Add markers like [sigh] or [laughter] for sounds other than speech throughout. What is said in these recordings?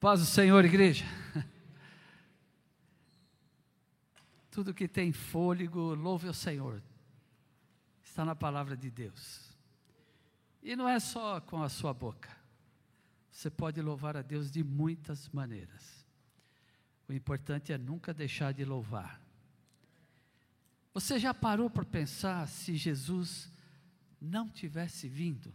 Paz do Senhor, igreja. Tudo que tem fôlego, louve o Senhor. Está na palavra de Deus. E não é só com a sua boca. Você pode louvar a Deus de muitas maneiras. O importante é nunca deixar de louvar. Você já parou para pensar se Jesus não tivesse vindo?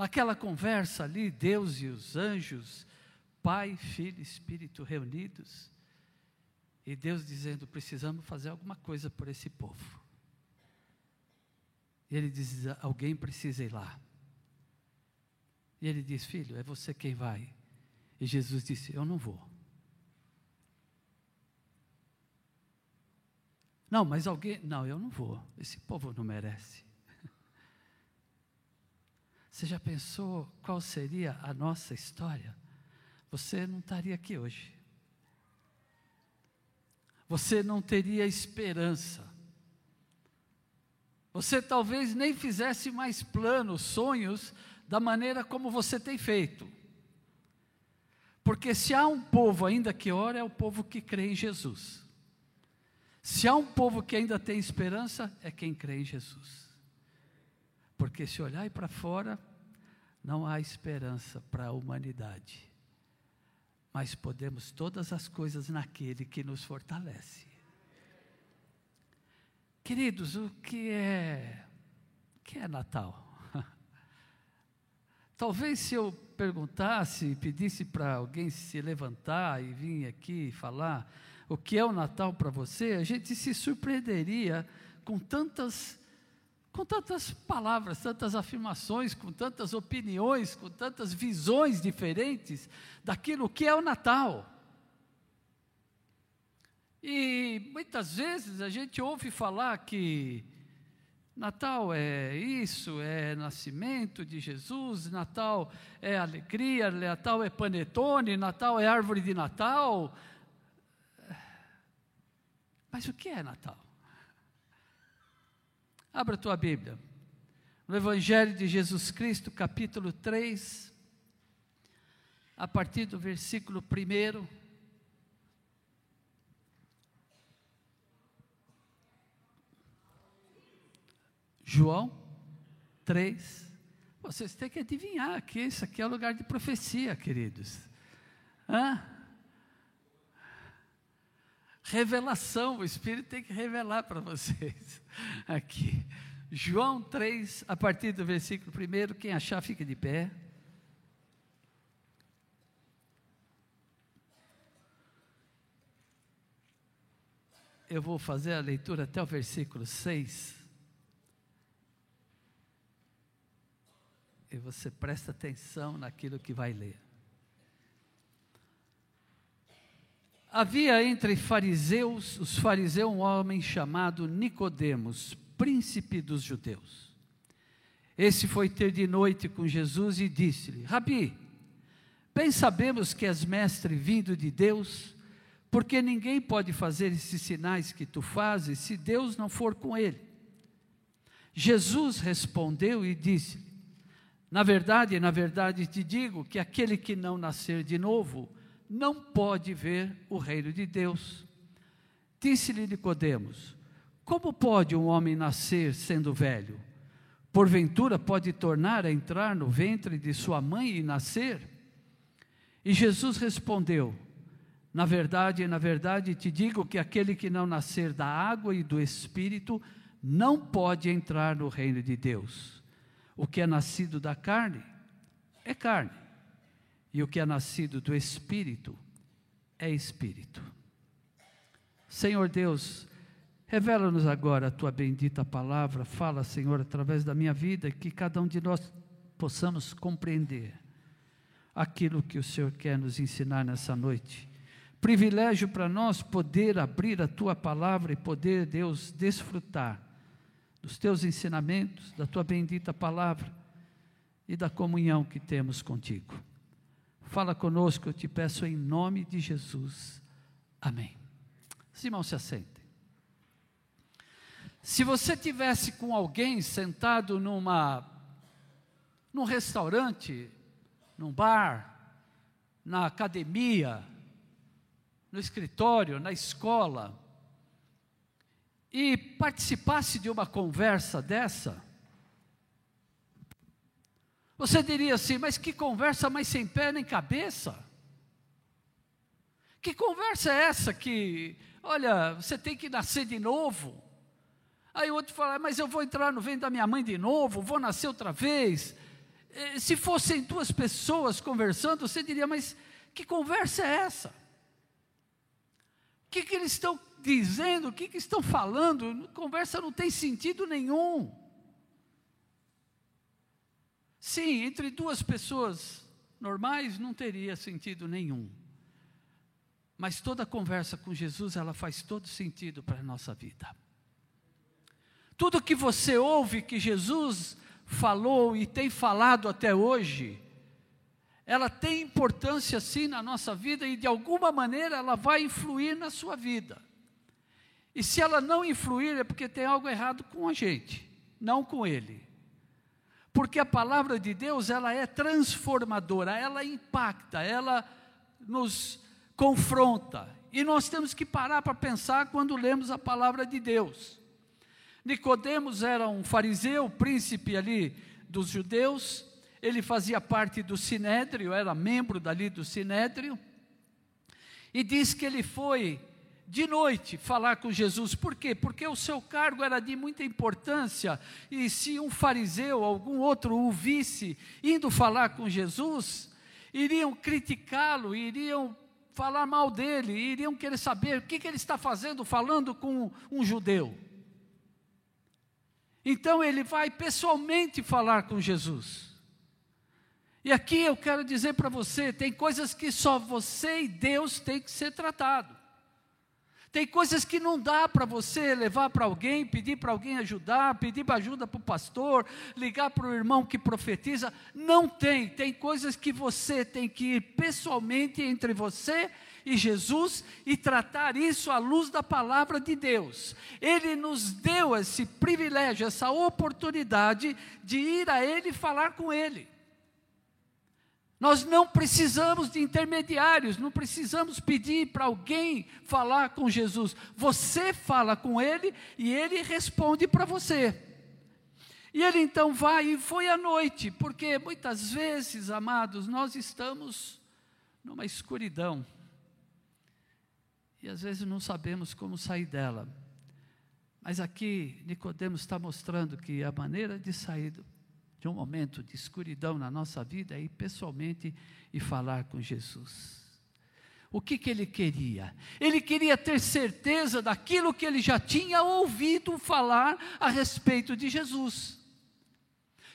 Naquela conversa ali, Deus e os anjos, Pai, Filho e Espírito reunidos, e Deus dizendo: precisamos fazer alguma coisa por esse povo. E ele diz: alguém precisa ir lá. E ele diz: Filho, é você quem vai. E Jesus disse: Eu não vou. Não, mas alguém. Não, eu não vou. Esse povo não merece. Você já pensou qual seria a nossa história? Você não estaria aqui hoje. Você não teria esperança. Você talvez nem fizesse mais planos, sonhos da maneira como você tem feito. Porque se há um povo ainda que ora, é o povo que crê em Jesus. Se há um povo que ainda tem esperança, é quem crê em Jesus. Porque se olhar para fora, não há esperança para a humanidade. Mas podemos todas as coisas naquele que nos fortalece. Queridos, o que é que é Natal? [laughs] Talvez se eu perguntasse, pedisse para alguém se levantar e vir aqui falar o que é o Natal para você, a gente se surpreenderia com tantas com tantas palavras, tantas afirmações, com tantas opiniões, com tantas visões diferentes daquilo que é o Natal. E muitas vezes a gente ouve falar que Natal é isso, é nascimento de Jesus, Natal é alegria, Natal é panetone, Natal é árvore de Natal. Mas o que é Natal? Abra a tua Bíblia. No Evangelho de Jesus Cristo, capítulo 3, a partir do versículo 1. João 3. Vocês têm que adivinhar que isso aqui é lugar de profecia, queridos. Hã? Revelação, o Espírito tem que revelar para vocês [laughs] aqui. João 3, a partir do versículo 1, quem achar, fica de pé. Eu vou fazer a leitura até o versículo 6. E você presta atenção naquilo que vai ler. Havia entre fariseus, os fariseus, um homem chamado Nicodemos, príncipe dos judeus. Esse foi ter de noite com Jesus e disse-lhe: Rabi, bem sabemos que és mestre vindo de Deus, porque ninguém pode fazer esses sinais que tu fazes se Deus não for com ele. Jesus respondeu e disse: Na verdade, na verdade te digo que aquele que não nascer de novo, não pode ver o reino de Deus. Disse-lhe Nicodemos: Como pode um homem nascer sendo velho? Porventura pode tornar a entrar no ventre de sua mãe e nascer? E Jesus respondeu: Na verdade, na verdade te digo que aquele que não nascer da água e do espírito não pode entrar no reino de Deus. O que é nascido da carne é carne e o que é nascido do Espírito é Espírito. Senhor Deus, revela-nos agora a tua bendita palavra. Fala, Senhor, através da minha vida, que cada um de nós possamos compreender aquilo que o Senhor quer nos ensinar nessa noite. Privilégio para nós poder abrir a tua palavra e poder, Deus, desfrutar dos teus ensinamentos, da tua bendita palavra e da comunhão que temos contigo. Fala conosco, eu te peço em nome de Jesus. Amém. Os irmãos se assentem. Se você tivesse com alguém sentado numa num restaurante, num bar, na academia, no escritório, na escola, e participasse de uma conversa dessa, você diria assim, mas que conversa mais sem pé nem cabeça? Que conversa é essa que, olha, você tem que nascer de novo? Aí o outro fala, mas eu vou entrar no ventre da minha mãe de novo, vou nascer outra vez. Eh, se fossem duas pessoas conversando, você diria, mas que conversa é essa? O que, que eles estão dizendo? O que, que estão falando? Conversa não tem sentido nenhum. Sim, entre duas pessoas normais não teria sentido nenhum. Mas toda conversa com Jesus, ela faz todo sentido para a nossa vida. Tudo que você ouve que Jesus falou e tem falado até hoje, ela tem importância sim na nossa vida e de alguma maneira ela vai influir na sua vida. E se ela não influir é porque tem algo errado com a gente, não com ele. Porque a palavra de Deus, ela é transformadora, ela impacta, ela nos confronta. E nós temos que parar para pensar quando lemos a palavra de Deus. Nicodemos era um fariseu, príncipe ali dos judeus, ele fazia parte do sinédrio, era membro dali do sinédrio, e diz que ele foi de noite falar com Jesus. Por quê? Porque o seu cargo era de muita importância, e se um fariseu, algum outro o visse indo falar com Jesus, iriam criticá-lo, iriam falar mal dele, iriam querer saber o que, que ele está fazendo falando com um judeu. Então ele vai pessoalmente falar com Jesus. E aqui eu quero dizer para você: tem coisas que só você e Deus tem que ser tratado. Tem coisas que não dá para você levar para alguém, pedir para alguém ajudar, pedir ajuda para o pastor, ligar para o irmão que profetiza. Não tem. Tem coisas que você tem que ir pessoalmente entre você e Jesus e tratar isso à luz da palavra de Deus. Ele nos deu esse privilégio, essa oportunidade de ir a Ele e falar com Ele. Nós não precisamos de intermediários, não precisamos pedir para alguém falar com Jesus. Você fala com Ele e Ele responde para você. E ele então vai e foi à noite, porque muitas vezes, amados, nós estamos numa escuridão e às vezes não sabemos como sair dela. Mas aqui Nicodemos está mostrando que a maneira de sair de um momento de escuridão na nossa vida ir pessoalmente e falar com Jesus. O que, que ele queria? Ele queria ter certeza daquilo que ele já tinha ouvido falar a respeito de Jesus.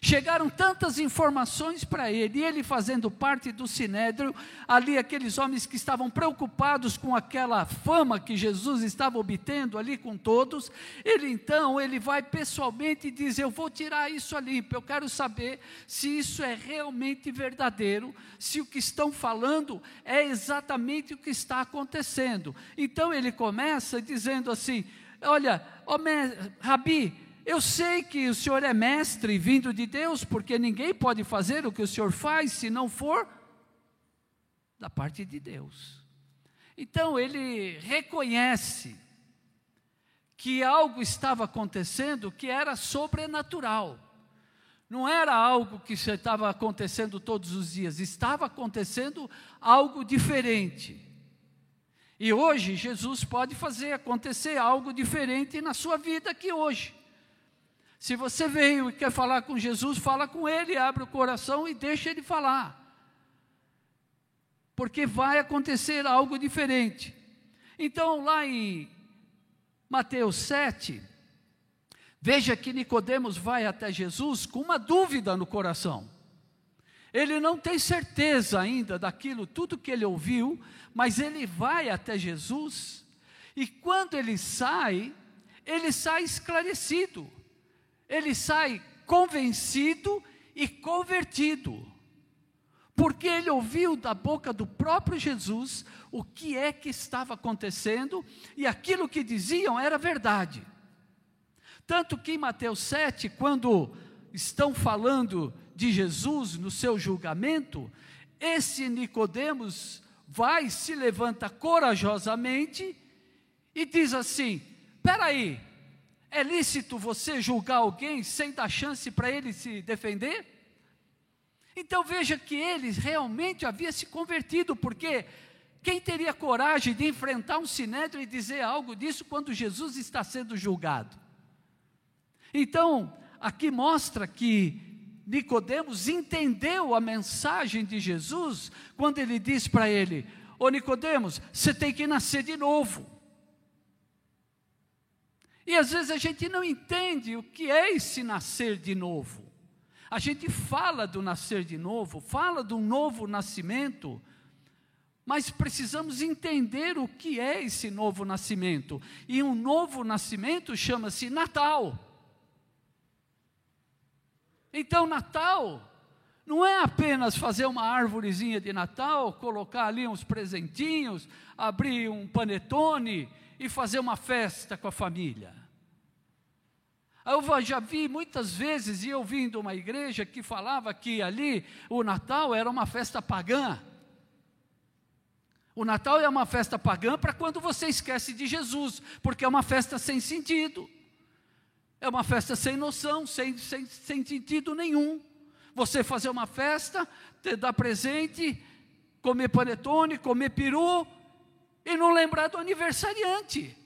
Chegaram tantas informações para ele, e ele fazendo parte do sinédrio, ali aqueles homens que estavam preocupados com aquela fama que Jesus estava obtendo ali com todos, ele então, ele vai pessoalmente e diz: "Eu vou tirar isso a limpo, eu quero saber se isso é realmente verdadeiro, se o que estão falando é exatamente o que está acontecendo". Então ele começa dizendo assim: "Olha, oh, Rabi, eu sei que o senhor é mestre vindo de Deus, porque ninguém pode fazer o que o senhor faz se não for da parte de Deus. Então ele reconhece que algo estava acontecendo que era sobrenatural. Não era algo que estava acontecendo todos os dias, estava acontecendo algo diferente. E hoje Jesus pode fazer acontecer algo diferente na sua vida aqui hoje. Se você veio e quer falar com Jesus, fala com Ele, abre o coração e deixa Ele falar. Porque vai acontecer algo diferente. Então, lá em Mateus 7, veja que Nicodemos vai até Jesus com uma dúvida no coração. Ele não tem certeza ainda daquilo, tudo que ele ouviu, mas ele vai até Jesus, e quando ele sai, ele sai esclarecido ele sai convencido e convertido, porque ele ouviu da boca do próprio Jesus o que é que estava acontecendo e aquilo que diziam era verdade. Tanto que em Mateus 7, quando estão falando de Jesus no seu julgamento, esse Nicodemos vai, se levanta corajosamente e diz assim: "Peraí, é lícito você julgar alguém sem dar chance para ele se defender?" Então veja que ele realmente havia se convertido, porque quem teria coragem de enfrentar um sinédrio e dizer algo disso quando Jesus está sendo julgado? Então, aqui mostra que Nicodemos entendeu a mensagem de Jesus quando ele diz para ele: "Ô Nicodemos, você tem que nascer de novo". E às vezes a gente não entende o que é esse nascer de novo. A gente fala do nascer de novo, fala do novo nascimento, mas precisamos entender o que é esse novo nascimento. E um novo nascimento chama-se Natal. Então, Natal não é apenas fazer uma árvorezinha de Natal, colocar ali uns presentinhos, abrir um panetone e fazer uma festa com a família. Eu já vi muitas vezes, e eu vim de uma igreja que falava que ali o Natal era uma festa pagã. O Natal é uma festa pagã para quando você esquece de Jesus, porque é uma festa sem sentido. É uma festa sem noção, sem, sem, sem sentido nenhum. Você fazer uma festa, te dar presente, comer panetone, comer peru, e não lembrar do aniversariante.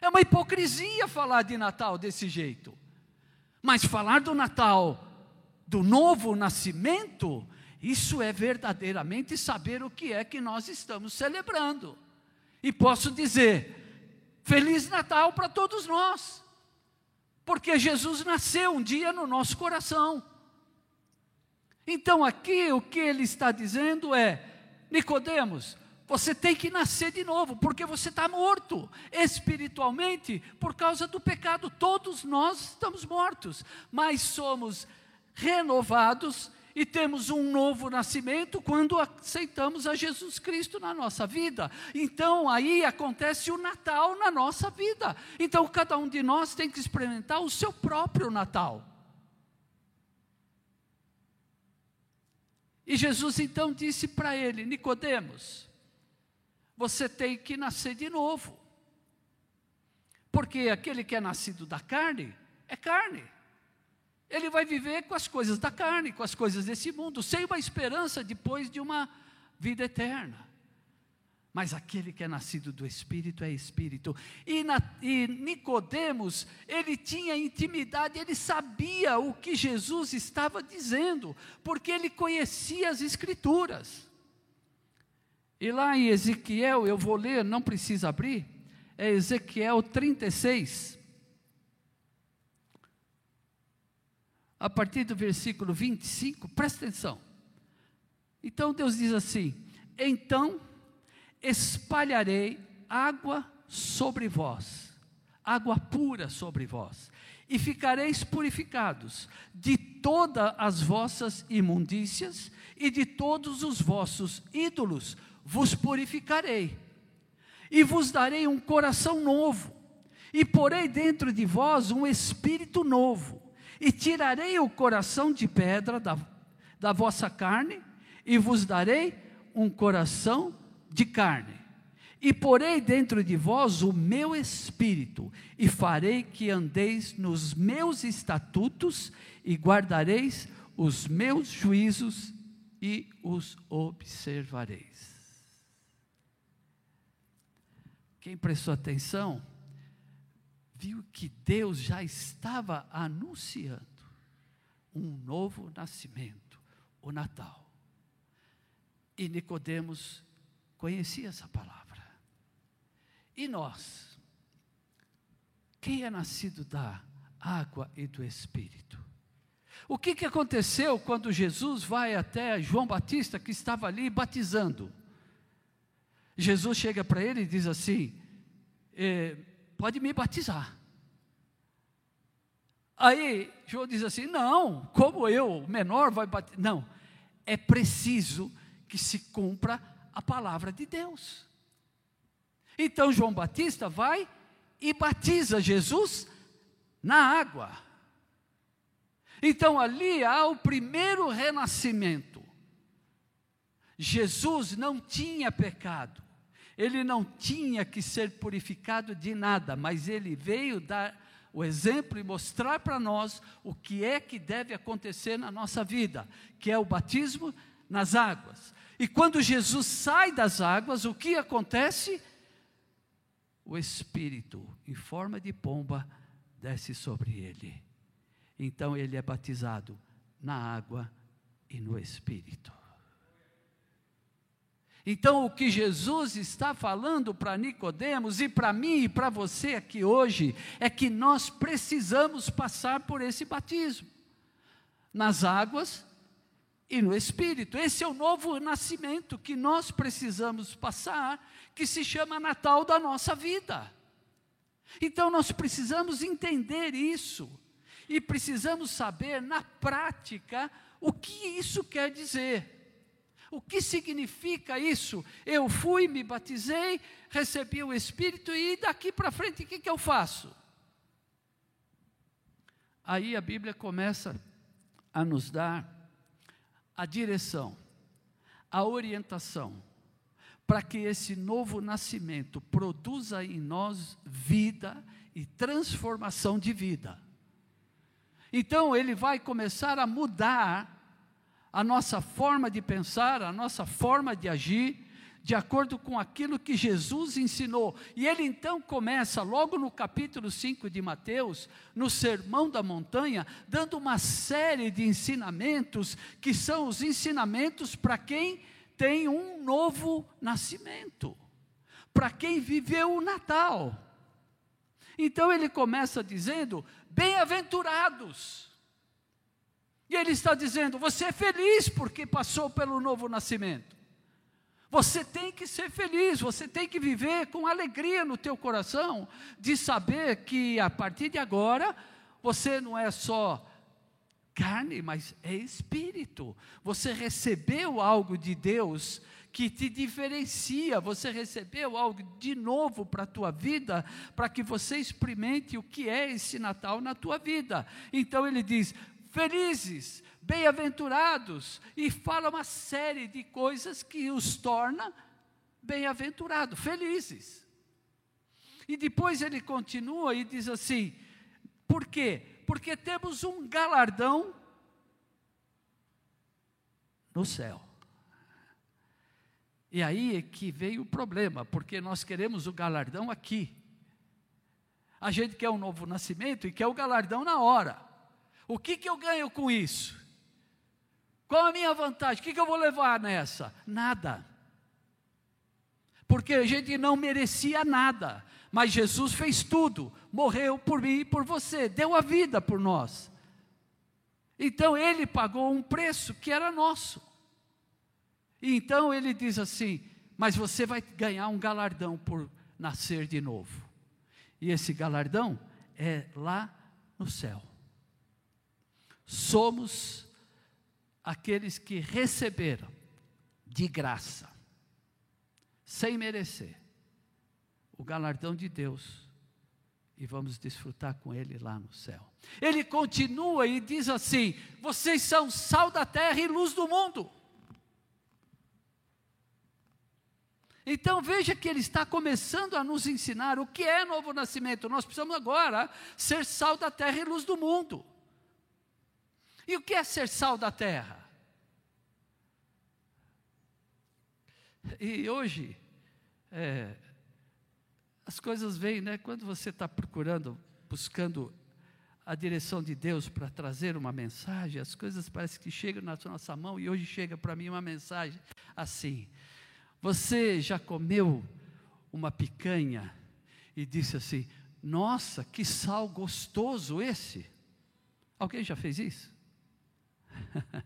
É uma hipocrisia falar de Natal desse jeito. Mas falar do Natal, do novo nascimento, isso é verdadeiramente saber o que é que nós estamos celebrando. E posso dizer, Feliz Natal para todos nós. Porque Jesus nasceu um dia no nosso coração. Então aqui o que ele está dizendo é: Nicodemos, você tem que nascer de novo, porque você está morto espiritualmente por causa do pecado. Todos nós estamos mortos, mas somos renovados e temos um novo nascimento quando aceitamos a Jesus Cristo na nossa vida. Então aí acontece o Natal na nossa vida. Então cada um de nós tem que experimentar o seu próprio Natal. E Jesus então disse para ele, Nicodemos, você tem que nascer de novo. Porque aquele que é nascido da carne, é carne. Ele vai viver com as coisas da carne, com as coisas desse mundo, sem uma esperança depois de uma vida eterna. Mas aquele que é nascido do Espírito é Espírito. E, e Nicodemos, ele tinha intimidade, ele sabia o que Jesus estava dizendo, porque ele conhecia as Escrituras. E lá em Ezequiel, eu vou ler, não precisa abrir, é Ezequiel 36. A partir do versículo 25, presta atenção. Então Deus diz assim: Então espalharei água sobre vós, água pura sobre vós, e ficareis purificados de todas as vossas imundícias e de todos os vossos ídolos vos purificarei, e vos darei um coração novo, e porei dentro de vós um espírito novo, e tirarei o coração de pedra da, da vossa carne, e vos darei um coração de carne. E porei dentro de vós o meu espírito, e farei que andeis nos meus estatutos, e guardareis os meus juízos, e os observareis. Quem prestou atenção, viu que Deus já estava anunciando um novo nascimento, o Natal. E Nicodemos conhecia essa palavra. E nós? Quem é nascido da água e do Espírito? O que, que aconteceu quando Jesus vai até João Batista, que estava ali batizando? Jesus chega para ele e diz assim: é, pode me batizar. Aí João diz assim: não, como eu, menor, vai batizar. Não, é preciso que se cumpra a palavra de Deus. Então João Batista vai e batiza Jesus na água. Então ali há o primeiro renascimento. Jesus não tinha pecado, ele não tinha que ser purificado de nada, mas ele veio dar o exemplo e mostrar para nós o que é que deve acontecer na nossa vida, que é o batismo nas águas. E quando Jesus sai das águas, o que acontece? O Espírito, em forma de pomba, desce sobre ele. Então ele é batizado na água e no Espírito. Então, o que Jesus está falando para Nicodemos e para mim e para você aqui hoje é que nós precisamos passar por esse batismo nas águas e no espírito. Esse é o novo nascimento que nós precisamos passar, que se chama Natal da nossa vida. Então nós precisamos entender isso e precisamos saber na prática o que isso quer dizer. O que significa isso? Eu fui, me batizei, recebi o Espírito e daqui para frente o que, que eu faço? Aí a Bíblia começa a nos dar a direção, a orientação, para que esse novo nascimento produza em nós vida e transformação de vida. Então ele vai começar a mudar a nossa forma de pensar, a nossa forma de agir, de acordo com aquilo que Jesus ensinou. E ele então começa, logo no capítulo 5 de Mateus, no Sermão da Montanha, dando uma série de ensinamentos, que são os ensinamentos para quem tem um novo nascimento, para quem viveu o Natal. Então ele começa dizendo: Bem-aventurados e ele está dizendo: você é feliz porque passou pelo novo nascimento. Você tem que ser feliz, você tem que viver com alegria no teu coração de saber que a partir de agora você não é só carne, mas é espírito. Você recebeu algo de Deus que te diferencia, você recebeu algo de novo para a tua vida, para que você experimente o que é esse Natal na tua vida. Então ele diz: felizes, bem-aventurados, e fala uma série de coisas que os torna bem-aventurados, felizes. E depois ele continua e diz assim: por quê? Porque temos um galardão no céu. E aí é que veio o problema, porque nós queremos o galardão aqui. A gente quer um novo nascimento e quer o galardão na hora. O que, que eu ganho com isso? Qual a minha vantagem? O que, que eu vou levar nessa? Nada. Porque a gente não merecia nada, mas Jesus fez tudo, morreu por mim e por você, deu a vida por nós. Então ele pagou um preço que era nosso. E então ele diz assim: Mas você vai ganhar um galardão por nascer de novo. E esse galardão é lá no céu somos aqueles que receberam de graça, sem merecer, o galardão de Deus e vamos desfrutar com Ele lá no céu. Ele continua e diz assim: vocês são sal da terra e luz do mundo. Então veja que ele está começando a nos ensinar o que é novo nascimento. Nós precisamos agora ser sal da terra e luz do mundo. E o que é ser sal da terra? E hoje, é, as coisas vêm, né? Quando você está procurando, buscando a direção de Deus para trazer uma mensagem, as coisas parecem que chegam na nossa mão e hoje chega para mim uma mensagem assim: Você já comeu uma picanha e disse assim: Nossa, que sal gostoso esse? Alguém já fez isso? [laughs]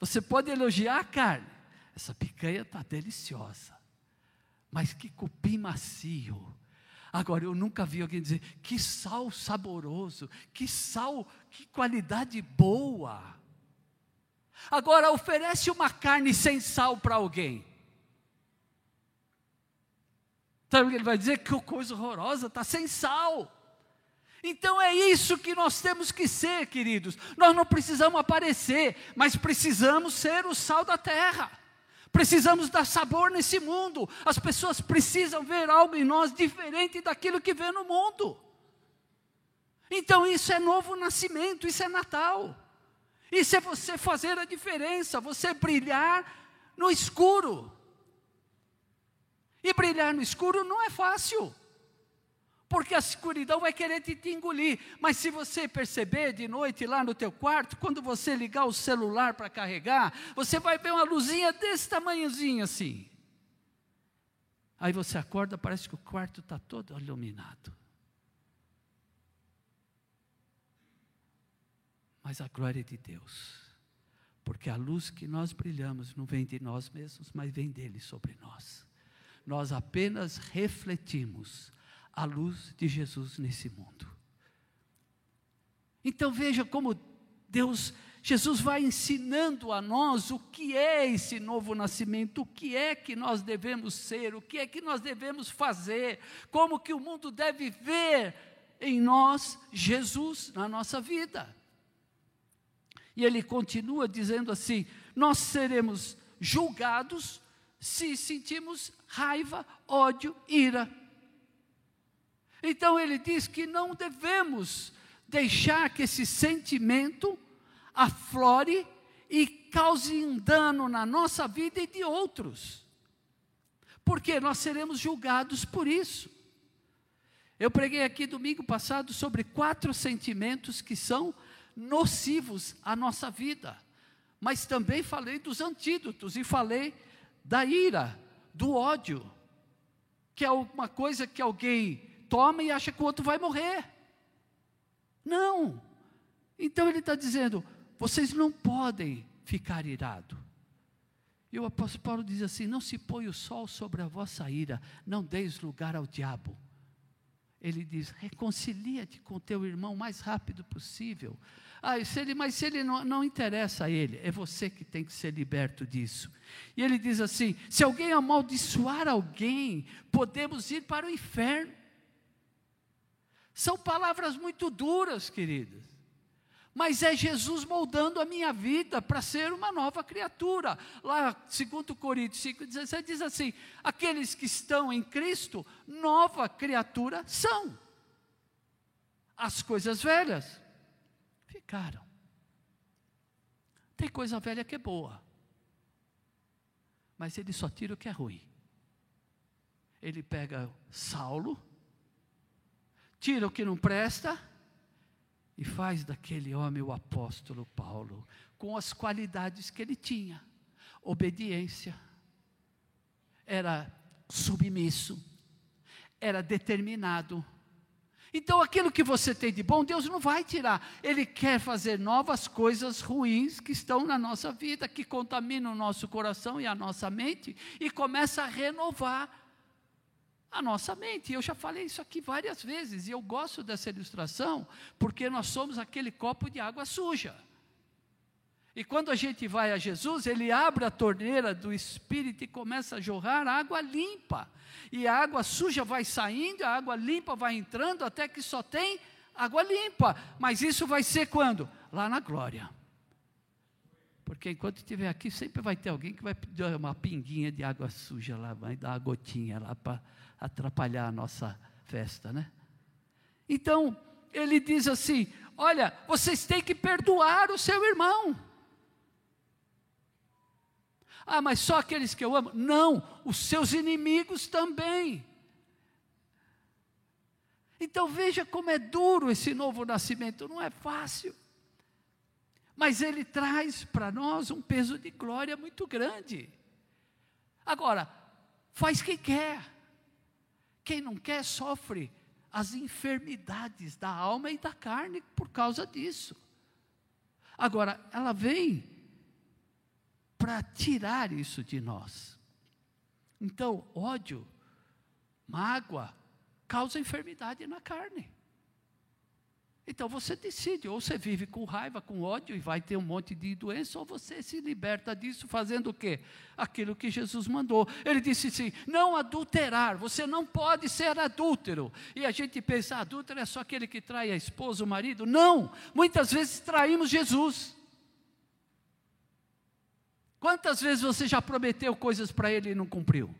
Você pode elogiar a carne. Essa picanha está deliciosa. Mas que cupim macio. Agora, eu nunca vi alguém dizer, que sal saboroso, que sal, que qualidade boa. Agora, oferece uma carne sem sal para alguém. Sabe o que ele vai dizer? Que coisa horrorosa, está sem sal. Então é isso que nós temos que ser, queridos. Nós não precisamos aparecer, mas precisamos ser o sal da terra. Precisamos dar sabor nesse mundo. As pessoas precisam ver algo em nós diferente daquilo que vê no mundo. Então isso é novo nascimento, isso é Natal. Isso é você fazer a diferença, você brilhar no escuro. E brilhar no escuro não é fácil porque a escuridão vai querer te, te, engolir. Mas se você perceber de noite lá no teu quarto, quando você ligar o celular para carregar, você vai ver uma luzinha desse tamanhozinho assim. Aí você acorda, parece que o quarto está todo iluminado. Mas a glória de Deus. Porque a luz que nós brilhamos não vem de nós mesmos, mas vem dele sobre nós. Nós apenas refletimos a luz de Jesus nesse mundo. Então veja como Deus, Jesus vai ensinando a nós o que é esse novo nascimento, o que é que nós devemos ser, o que é que nós devemos fazer, como que o mundo deve ver em nós Jesus na nossa vida. E ele continua dizendo assim: nós seremos julgados se sentimos raiva, ódio, ira. Então ele diz que não devemos deixar que esse sentimento aflore e cause um dano na nossa vida e de outros. Porque nós seremos julgados por isso. Eu preguei aqui domingo passado sobre quatro sentimentos que são nocivos à nossa vida. Mas também falei dos antídotos e falei da ira, do ódio, que é uma coisa que alguém toma e acha que o outro vai morrer. Não. Então ele está dizendo: vocês não podem ficar irado. E o apóstolo Paulo diz assim: Não se põe o sol sobre a vossa ira, não deis lugar ao diabo. Ele diz: reconcilia-te com teu irmão o mais rápido possível. Ah, se ele, mas se ele não, não interessa a ele, é você que tem que ser liberto disso. E ele diz assim: se alguém amaldiçoar alguém, podemos ir para o inferno. São palavras muito duras, queridas. Mas é Jesus moldando a minha vida para ser uma nova criatura. Lá, 2 Coríntios 5,17 diz assim: aqueles que estão em Cristo, nova criatura são. As coisas velhas ficaram. Tem coisa velha que é boa, mas ele só tira o que é ruim. Ele pega Saulo, tira o que não presta e faz daquele homem o apóstolo Paulo, com as qualidades que ele tinha: obediência, era submisso, era determinado. Então, aquilo que você tem de bom, Deus não vai tirar. Ele quer fazer novas coisas ruins que estão na nossa vida, que contaminam o nosso coração e a nossa mente, e começa a renovar a nossa mente. Eu já falei isso aqui várias vezes e eu gosto dessa ilustração porque nós somos aquele copo de água suja. E quando a gente vai a Jesus, ele abre a torneira do Espírito e começa a jorrar água limpa. E a água suja vai saindo, a água limpa vai entrando, até que só tem água limpa. Mas isso vai ser quando? Lá na glória. Porque enquanto estiver aqui, sempre vai ter alguém que vai pedir uma pinguinha de água suja lá, vai dar uma gotinha lá para atrapalhar a nossa festa, né? Então, ele diz assim: Olha, vocês têm que perdoar o seu irmão. Ah, mas só aqueles que eu amo? Não, os seus inimigos também. Então veja como é duro esse novo nascimento, não é fácil. Mas ele traz para nós um peso de glória muito grande. Agora, faz quem quer. Quem não quer sofre as enfermidades da alma e da carne por causa disso. Agora, ela vem para tirar isso de nós. Então, ódio, mágoa, causa enfermidade na carne. Então você decide, ou você vive com raiva, com ódio e vai ter um monte de doença, ou você se liberta disso fazendo o quê? Aquilo que Jesus mandou. Ele disse assim: não adulterar, você não pode ser adúltero. E a gente pensa, adúltero é só aquele que trai a esposa, o marido. Não, muitas vezes traímos Jesus. Quantas vezes você já prometeu coisas para ele e não cumpriu?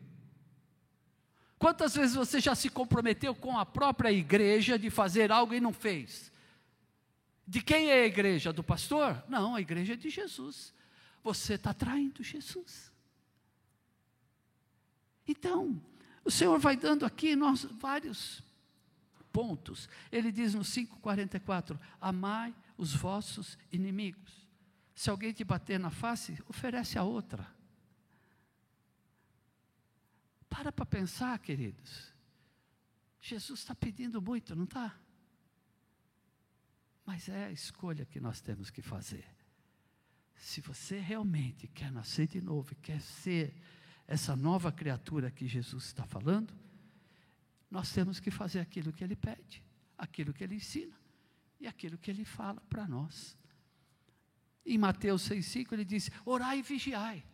Quantas vezes você já se comprometeu com a própria igreja de fazer algo e não fez? De quem é a igreja? Do pastor? Não, a igreja é de Jesus. Você está traindo Jesus. Então, o Senhor vai dando aqui nós, vários pontos. Ele diz no 5,44: Amai os vossos inimigos. Se alguém te bater na face, oferece a outra. Para para pensar, queridos. Jesus está pedindo muito, não está? Mas é a escolha que nós temos que fazer. Se você realmente quer nascer de novo, quer ser essa nova criatura que Jesus está falando, nós temos que fazer aquilo que Ele pede, aquilo que Ele ensina e aquilo que Ele fala para nós. Em Mateus 6,5 ele diz: orai e vigiai.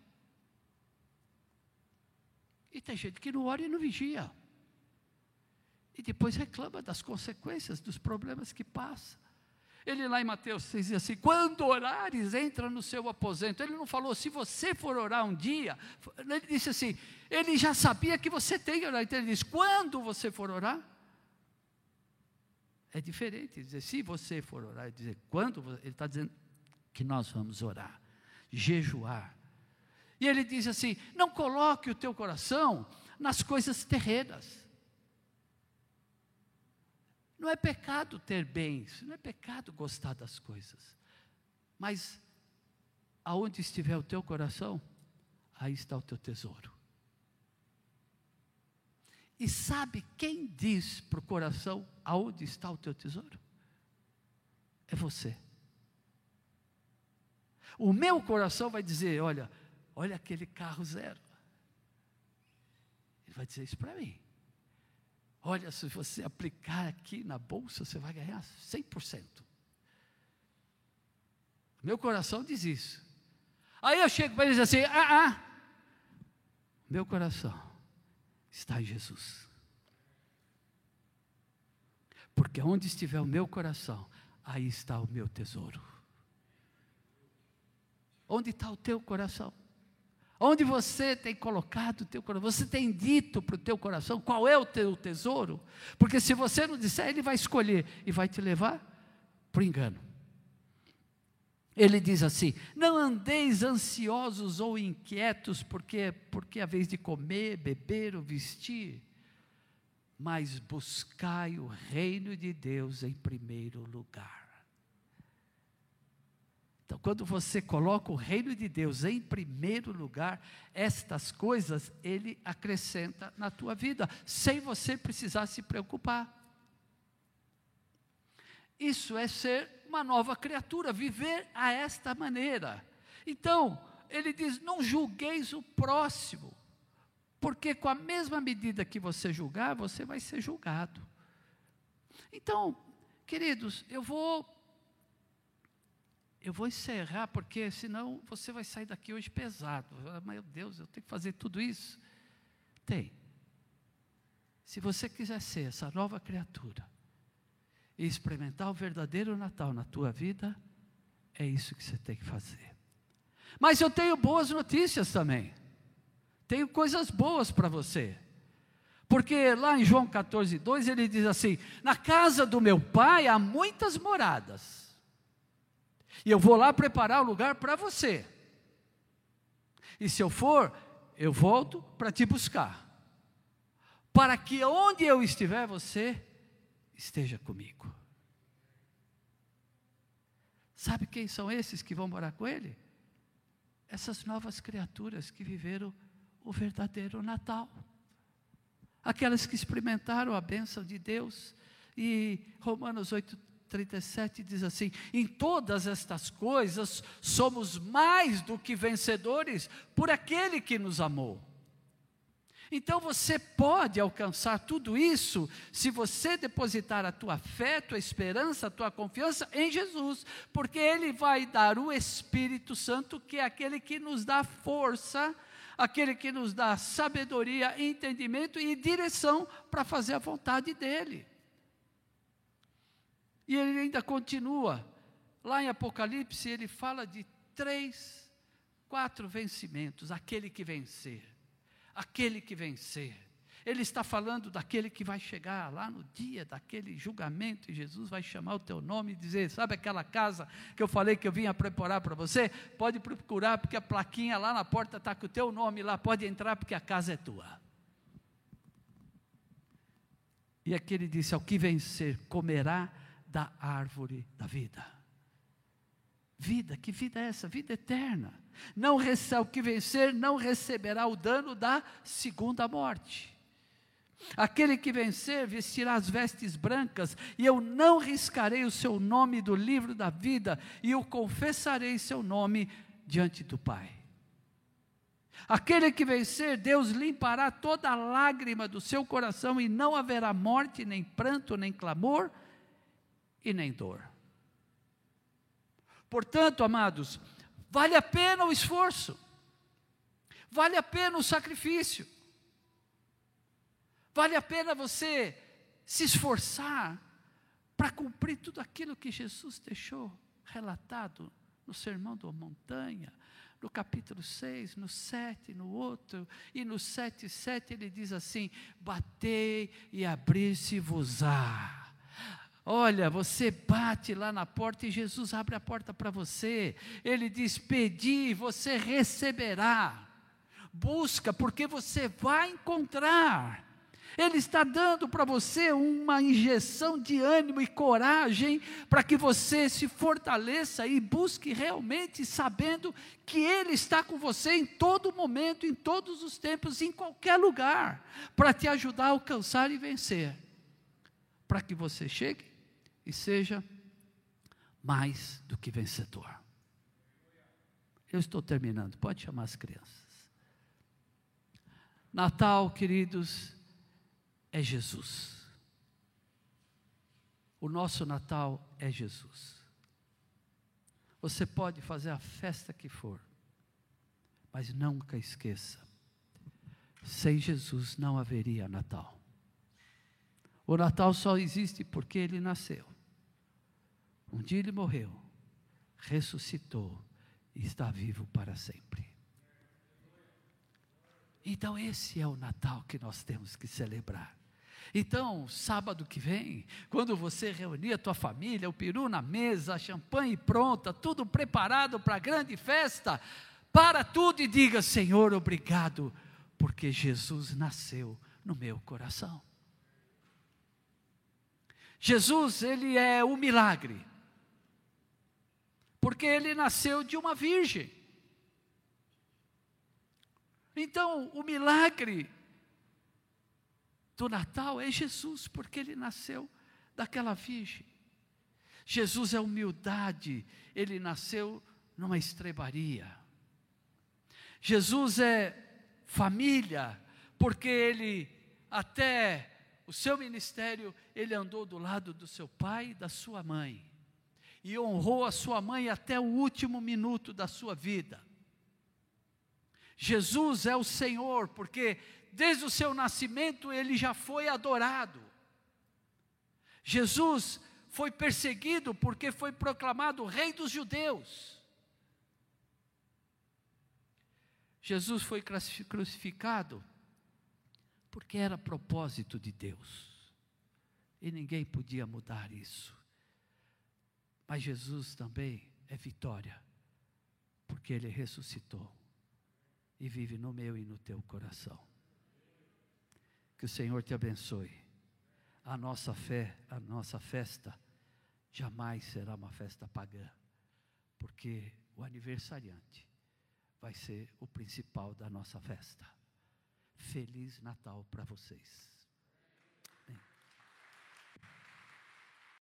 E tem gente que não ora e não vigia. E depois reclama das consequências, dos problemas que passa. Ele lá em Mateus 6 diz assim: quando orares, entra no seu aposento. Ele não falou, se você for orar um dia, ele disse assim: ele já sabia que você tem que orar. Então ele diz: quando você for orar, é diferente dizer, se você for orar, dizer, quando, ele está dizendo que nós vamos orar, jejuar. E ele diz assim: não coloque o teu coração nas coisas terrenas. Não é pecado ter bens, não é pecado gostar das coisas. Mas aonde estiver o teu coração, aí está o teu tesouro. E sabe quem diz para o coração aonde está o teu tesouro? É você. O meu coração vai dizer: olha, olha aquele carro zero. Ele vai dizer isso para mim. Olha, se você aplicar aqui na bolsa, você vai ganhar 100%. Meu coração diz isso. Aí eu chego para ele e assim: ah, ah, meu coração está em Jesus. Porque onde estiver o meu coração, aí está o meu tesouro. Onde está o teu coração? Onde você tem colocado o teu coração? Você tem dito para o teu coração qual é o teu tesouro? Porque se você não disser, ele vai escolher e vai te levar para o engano. Ele diz assim: Não andeis ansiosos ou inquietos, porque porque a vez de comer, beber ou vestir, mas buscai o reino de Deus em primeiro lugar. Quando você coloca o reino de Deus em primeiro lugar, estas coisas ele acrescenta na tua vida, sem você precisar se preocupar. Isso é ser uma nova criatura, viver a esta maneira. Então, ele diz: não julgueis o próximo, porque com a mesma medida que você julgar, você vai ser julgado. Então, queridos, eu vou eu vou encerrar, porque senão você vai sair daqui hoje pesado. Meu Deus, eu tenho que fazer tudo isso. Tem. Se você quiser ser essa nova criatura e experimentar o verdadeiro Natal na tua vida, é isso que você tem que fazer. Mas eu tenho boas notícias também. Tenho coisas boas para você. Porque lá em João 14, 2 ele diz assim: Na casa do meu pai há muitas moradas. E eu vou lá preparar o lugar para você. E se eu for, eu volto para te buscar. Para que onde eu estiver, você esteja comigo. Sabe quem são esses que vão morar com ele? Essas novas criaturas que viveram o verdadeiro Natal. Aquelas que experimentaram a bênção de Deus. E Romanos 8, 37 diz assim: Em todas estas coisas somos mais do que vencedores por aquele que nos amou. Então você pode alcançar tudo isso se você depositar a tua fé, a tua esperança, a tua confiança em Jesus, porque ele vai dar o Espírito Santo, que é aquele que nos dá força, aquele que nos dá sabedoria, entendimento e direção para fazer a vontade dele. E ele ainda continua, lá em Apocalipse, ele fala de três, quatro vencimentos: aquele que vencer aquele que vencer. Ele está falando daquele que vai chegar lá no dia daquele julgamento, e Jesus vai chamar o teu nome e dizer: Sabe aquela casa que eu falei que eu vinha preparar para você? Pode procurar, porque a plaquinha lá na porta está com o teu nome lá, pode entrar, porque a casa é tua. E aqui ele disse: Ao que vencer, comerá da árvore da vida. Vida, que vida é essa? Vida eterna. Não o que vencer não receberá o dano da segunda morte. Aquele que vencer vestirá as vestes brancas, e eu não riscarei o seu nome do livro da vida, e eu confessarei seu nome diante do Pai. Aquele que vencer, Deus limpará toda lágrima do seu coração, e não haverá morte, nem pranto, nem clamor, e nem dor. Portanto, amados, vale a pena o esforço, vale a pena o sacrifício, vale a pena você se esforçar para cumprir tudo aquilo que Jesus deixou relatado no Sermão da Montanha, no capítulo 6, no 7, no outro, e no 7, 7 ele diz assim: Batei e abrir-se-vos-á Olha, você bate lá na porta e Jesus abre a porta para você. Ele diz: Pedi, você receberá. Busca, porque você vai encontrar. Ele está dando para você uma injeção de ânimo e coragem para que você se fortaleça e busque realmente sabendo que Ele está com você em todo momento, em todos os tempos, em qualquer lugar, para te ajudar a alcançar e vencer. Para que você chegue e seja mais do que vencedor. Eu estou terminando, pode chamar as crianças. Natal, queridos, é Jesus. O nosso Natal é Jesus. Você pode fazer a festa que for, mas nunca esqueça: sem Jesus não haveria Natal. O Natal só existe porque ele nasceu. Um dia ele morreu, ressuscitou e está vivo para sempre. Então, esse é o Natal que nós temos que celebrar. Então, sábado que vem, quando você reunir a tua família, o peru na mesa, a champanhe pronta, tudo preparado para a grande festa, para tudo e diga: Senhor, obrigado, porque Jesus nasceu no meu coração. Jesus, ele é o milagre porque ele nasceu de uma virgem. Então, o milagre do Natal é Jesus, porque ele nasceu daquela virgem. Jesus é humildade, ele nasceu numa estrebaria. Jesus é família, porque ele até o seu ministério, ele andou do lado do seu pai e da sua mãe e honrou a sua mãe até o último minuto da sua vida. Jesus é o Senhor, porque desde o seu nascimento ele já foi adorado. Jesus foi perseguido porque foi proclamado Rei dos Judeus. Jesus foi crucificado porque era propósito de Deus. E ninguém podia mudar isso. Mas Jesus também é vitória, porque Ele ressuscitou e vive no meu e no teu coração. Que o Senhor te abençoe. A nossa fé, a nossa festa, jamais será uma festa pagã, porque o aniversariante vai ser o principal da nossa festa. Feliz Natal para vocês.